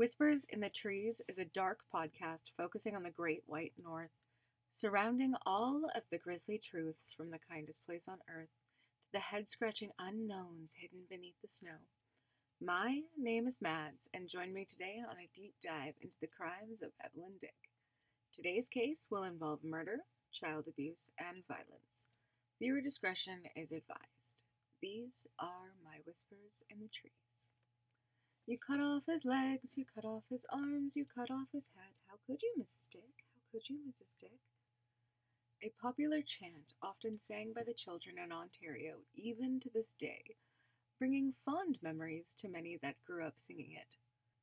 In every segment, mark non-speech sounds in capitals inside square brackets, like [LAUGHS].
Whispers in the Trees is a dark podcast focusing on the Great White North, surrounding all of the grisly truths from the kindest place on earth to the head scratching unknowns hidden beneath the snow. My name is Mads, and join me today on a deep dive into the crimes of Evelyn Dick. Today's case will involve murder, child abuse, and violence. Viewer discretion is advised. These are my whispers in the trees. You cut off his legs, you cut off his arms, you cut off his head. How could you, Mrs. Dick? How could you, Mrs. Dick? A popular chant often sang by the children in Ontario, even to this day, bringing fond memories to many that grew up singing it.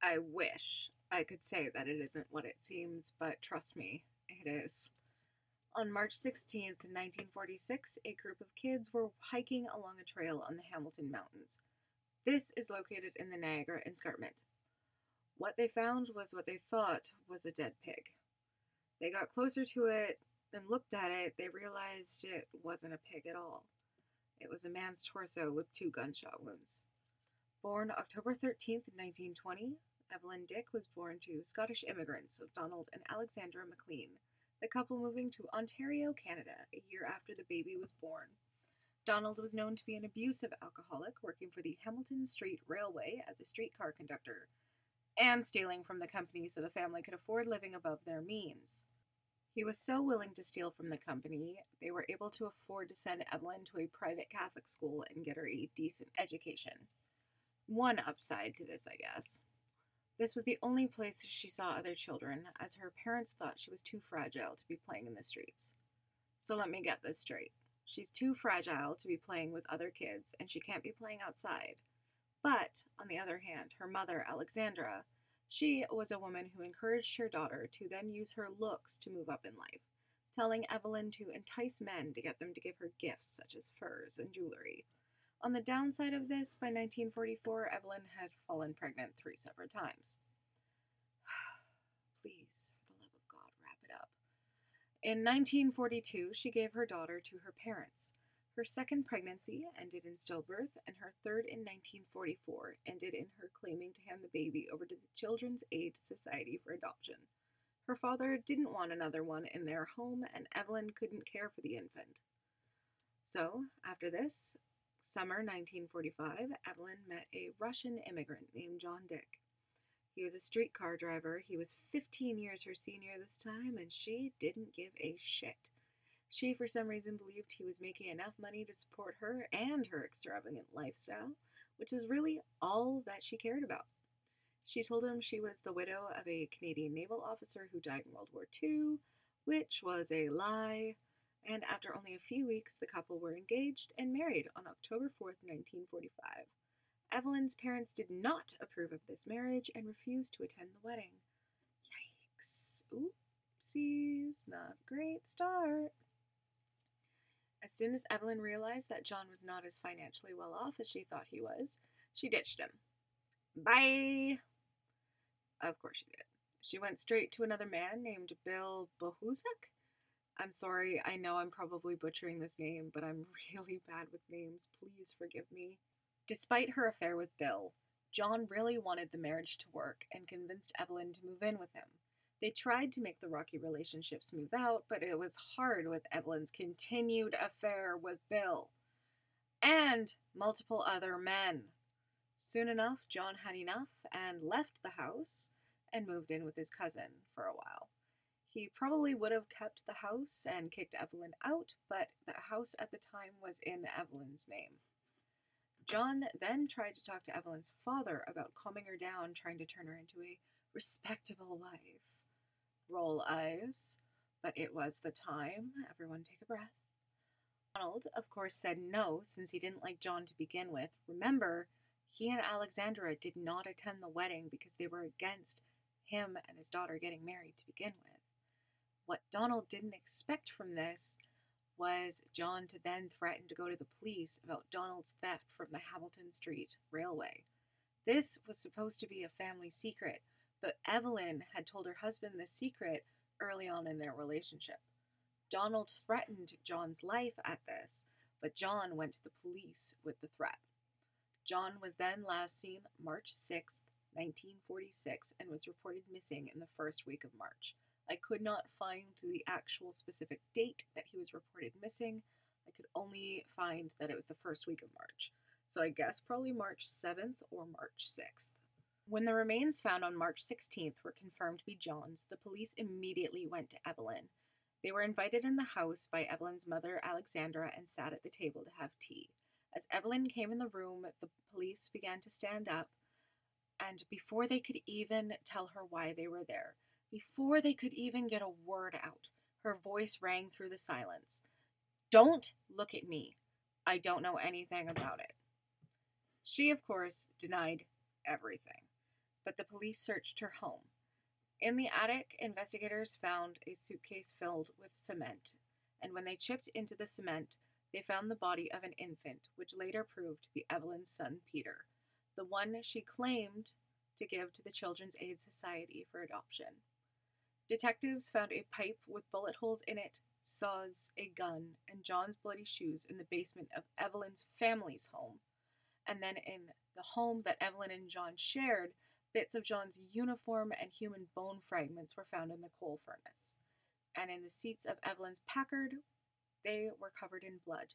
I wish I could say that it isn't what it seems, but trust me, it is. On March 16th, 1946, a group of kids were hiking along a trail on the Hamilton Mountains. This is located in the Niagara Escarpment. What they found was what they thought was a dead pig. They got closer to it and looked at it, they realized it wasn't a pig at all. It was a man's torso with two gunshot wounds. Born October 13th, 1920, Evelyn Dick was born to Scottish immigrants Donald and Alexandra McLean, the couple moving to Ontario, Canada, a year after the baby was born. Donald was known to be an abusive alcoholic, working for the Hamilton Street Railway as a streetcar conductor, and stealing from the company so the family could afford living above their means. He was so willing to steal from the company, they were able to afford to send Evelyn to a private Catholic school and get her a decent education. One upside to this, I guess. This was the only place she saw other children, as her parents thought she was too fragile to be playing in the streets. So let me get this straight. She's too fragile to be playing with other kids, and she can't be playing outside. But, on the other hand, her mother, Alexandra, she was a woman who encouraged her daughter to then use her looks to move up in life, telling Evelyn to entice men to get them to give her gifts such as furs and jewelry. On the downside of this, by 1944, Evelyn had fallen pregnant three separate times. Please, in 1942, she gave her daughter to her parents. Her second pregnancy ended in stillbirth, and her third in 1944 ended in her claiming to hand the baby over to the Children's Aid Society for adoption. Her father didn't want another one in their home, and Evelyn couldn't care for the infant. So, after this, summer 1945, Evelyn met a Russian immigrant named John Dick. He was a streetcar driver. He was 15 years her senior this time, and she didn't give a shit. She, for some reason, believed he was making enough money to support her and her extravagant lifestyle, which is really all that she cared about. She told him she was the widow of a Canadian naval officer who died in World War II, which was a lie, and after only a few weeks, the couple were engaged and married on October 4th, 1945. Evelyn's parents did not approve of this marriage and refused to attend the wedding. Yikes. Oopsies. Not a great start. As soon as Evelyn realized that John was not as financially well off as she thought he was, she ditched him. Bye! Of course she did. She went straight to another man named Bill Bohuzek. I'm sorry, I know I'm probably butchering this name, but I'm [LAUGHS] really bad with names. Please forgive me. Despite her affair with Bill, John really wanted the marriage to work and convinced Evelyn to move in with him. They tried to make the rocky relationship smooth out, but it was hard with Evelyn's continued affair with Bill and multiple other men. Soon enough, John had enough and left the house and moved in with his cousin for a while. He probably would have kept the house and kicked Evelyn out, but the house at the time was in Evelyn's name. John then tried to talk to Evelyn's father about calming her down, trying to turn her into a respectable wife. Roll eyes. But it was the time. Everyone take a breath. Donald, of course, said no, since he didn't like John to begin with. Remember, he and Alexandra did not attend the wedding because they were against him and his daughter getting married to begin with. What Donald didn't expect from this was John to then threaten to go to the police about Donald's theft from the Hamilton Street Railway. This was supposed to be a family secret, but Evelyn had told her husband the secret early on in their relationship. Donald threatened John's life at this, but John went to the police with the threat. John was then last seen March 6, 1946, and was reported missing in the first week of March. I could not find the actual specific date that he was reported missing. I could only find that it was the first week of March. So I guess probably March 7th or March 6th. When the remains found on March 16th were confirmed to be John's, the police immediately went to Evelyn. They were invited in the house by Evelyn's mother, Alexandra, and sat at the table to have tea. As Evelyn came in the room, the police began to stand up, and before they could even tell her why they were there, before they could even get a word out, her voice rang through the silence. Don't look at me. I don't know anything about it. She, of course, denied everything, but the police searched her home. In the attic, investigators found a suitcase filled with cement, and when they chipped into the cement, they found the body of an infant, which later proved to be Evelyn's son Peter, the one she claimed to give to the Children's Aid Society for adoption. Detectives found a pipe with bullet holes in it, saws, a gun, and John's bloody shoes in the basement of Evelyn's family's home. And then in the home that Evelyn and John shared, bits of John's uniform and human bone fragments were found in the coal furnace. And in the seats of Evelyn's Packard, they were covered in blood,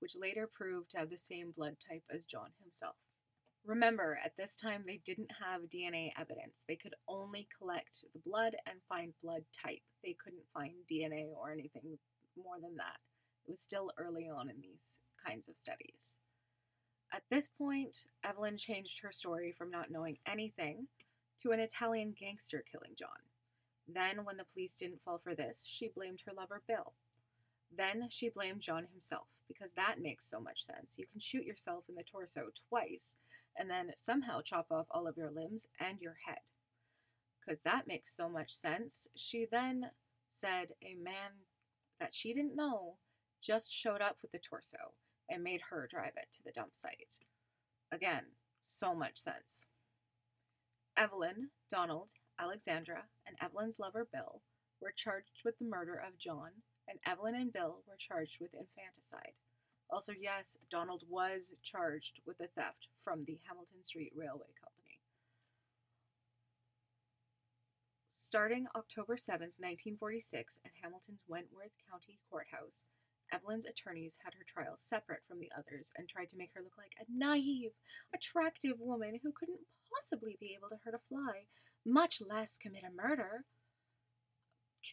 which later proved to have the same blood type as John himself. Remember, at this time they didn't have DNA evidence. They could only collect the blood and find blood type. They couldn't find DNA or anything more than that. It was still early on in these kinds of studies. At this point, Evelyn changed her story from not knowing anything to an Italian gangster killing John. Then, when the police didn't fall for this, she blamed her lover Bill. Then she blamed John himself, because that makes so much sense. You can shoot yourself in the torso twice and then somehow chop off all of your limbs and your head. Because that makes so much sense. She then said a man that she didn't know just showed up with the torso and made her drive it to the dump site. Again, so much sense. Evelyn, Donald, Alexandra, and Evelyn's lover Bill were charged with the murder of John, and Evelyn and Bill were charged with infanticide. Also, yes, Donald was charged with the theft from the Hamilton Street Railway Company. Starting October 7, 1946, at Hamilton's Wentworth County Courthouse, Evelyn's attorneys had her trial separate from the others and tried to make her look like a naive, attractive woman who couldn't possibly be able to hurt a fly, much less commit a murder.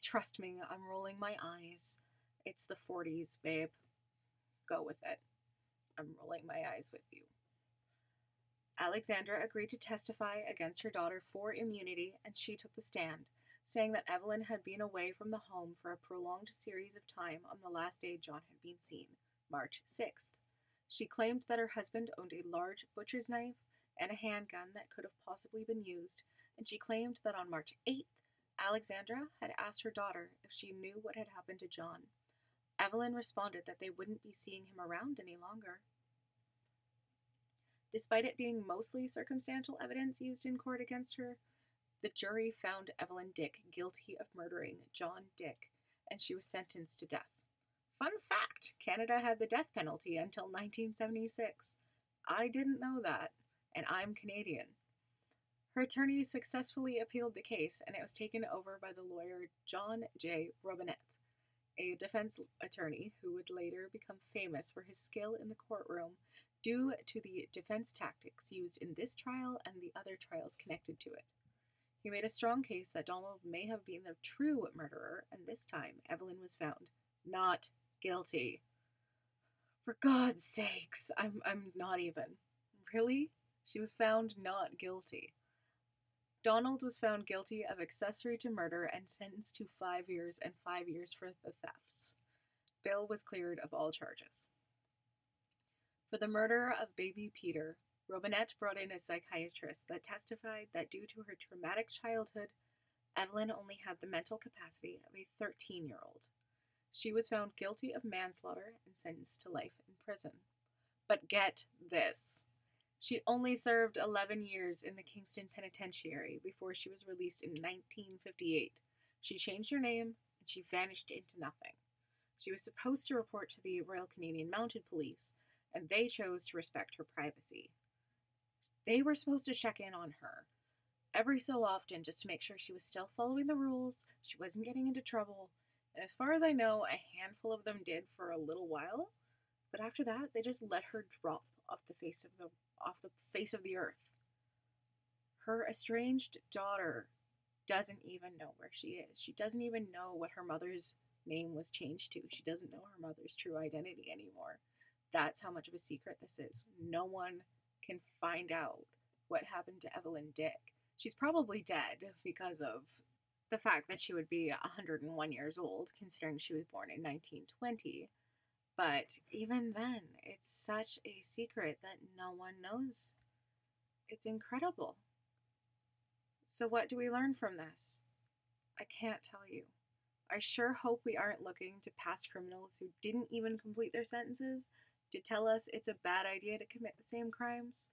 Trust me, I'm rolling my eyes. It's the 40s, babe go with it. I'm rolling my eyes with you. Alexandra agreed to testify against her daughter for immunity, and she took the stand, saying that Evelyn had been away from the home for a prolonged series of time on the last day John had been seen, March 6th. She claimed that her husband owned a large butcher's knife and a handgun that could have possibly been used, and she claimed that on March 8th, Alexandra had asked her daughter if she knew what had happened to John. Evelyn responded that they wouldn't be seeing him around any longer. Despite it being mostly circumstantial evidence used in court against her, the jury found Evelyn Dick guilty of murdering John Dick, and she was sentenced to death. Fun fact Canada had the death penalty until 1976. I didn't know that, and I'm Canadian. Her attorney successfully appealed the case, and it was taken over by the lawyer John J. Robinette a defense attorney who would later become famous for his skill in the courtroom due to the defense tactics used in this trial and the other trials connected to it. He made a strong case that Donald may have been the true murderer, and this time Evelyn was found not guilty. For God's sakes, I'm I'm not even. Really? She was found not guilty. Donald was found guilty of accessory to murder and sentenced to five years and five years for the thefts. Bill was cleared of all charges. For the murder of baby Peter, Robinette brought in a psychiatrist that testified that due to her traumatic childhood, Evelyn only had the mental capacity of a 13 year old. She was found guilty of manslaughter and sentenced to life in prison. But get this she only served 11 years in the Kingston Penitentiary before she was released in 1958. She changed her name and she vanished into nothing. She was supposed to report to the Royal Canadian Mounted Police, and they chose to respect her privacy. They were supposed to check in on her, every so often just to make sure she was still following the rules, she wasn't getting into trouble. And as far as I know, a handful of them did for a little while, but after that, they just let her drop off the face of the off the face of the earth. Her estranged daughter doesn't even know where she is. She doesn't even know what her mother's name was changed to. She doesn't know her mother's true identity anymore. That's how much of a secret this is. No one can find out what happened to Evelyn Dick. She's probably dead because of the fact that she would be 101 years old, considering she was born in 1920. But even then, it's such a secret that no one knows. It's incredible. So, what do we learn from this? I can't tell you. I sure hope we aren't looking to past criminals who didn't even complete their sentences to tell us it's a bad idea to commit the same crimes.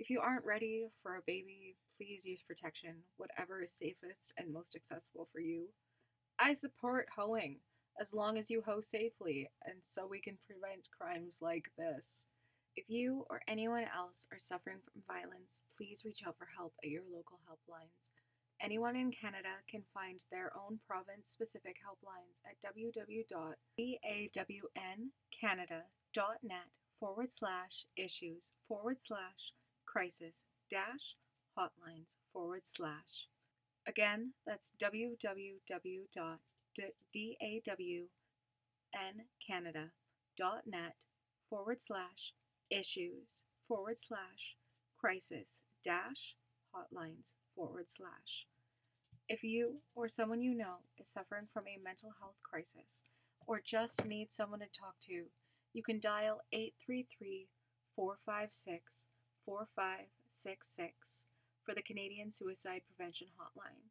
If you aren't ready for a baby, please use protection, whatever is safest and most accessible for you. I support hoeing, as long as you hoe safely, and so we can prevent crimes like this. If you or anyone else are suffering from violence, please reach out for help at your local helplines. Anyone in Canada can find their own province specific helplines at www.dawncanada.net forward slash issues forward slash crisis dash hotlines forward slash. Again, that's www.dawncanada.net forward slash issues forward slash crisis dash hotlines forward slash. If you or someone you know is suffering from a mental health crisis or just need someone to talk to, you can dial 833 456 4566 for the Canadian Suicide Prevention Hotline.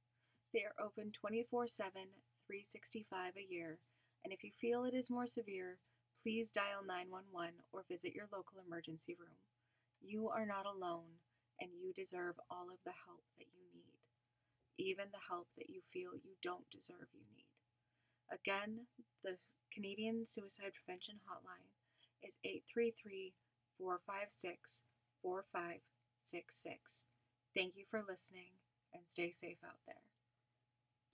They are open 24 7, 365 a year, and if you feel it is more severe, please dial 911 or visit your local emergency room. You are not alone, and you deserve all of the help that you need, even the help that you feel you don't deserve you need. Again, the Canadian Suicide Prevention Hotline is 833 456 4566. Thank you for listening and stay safe out there.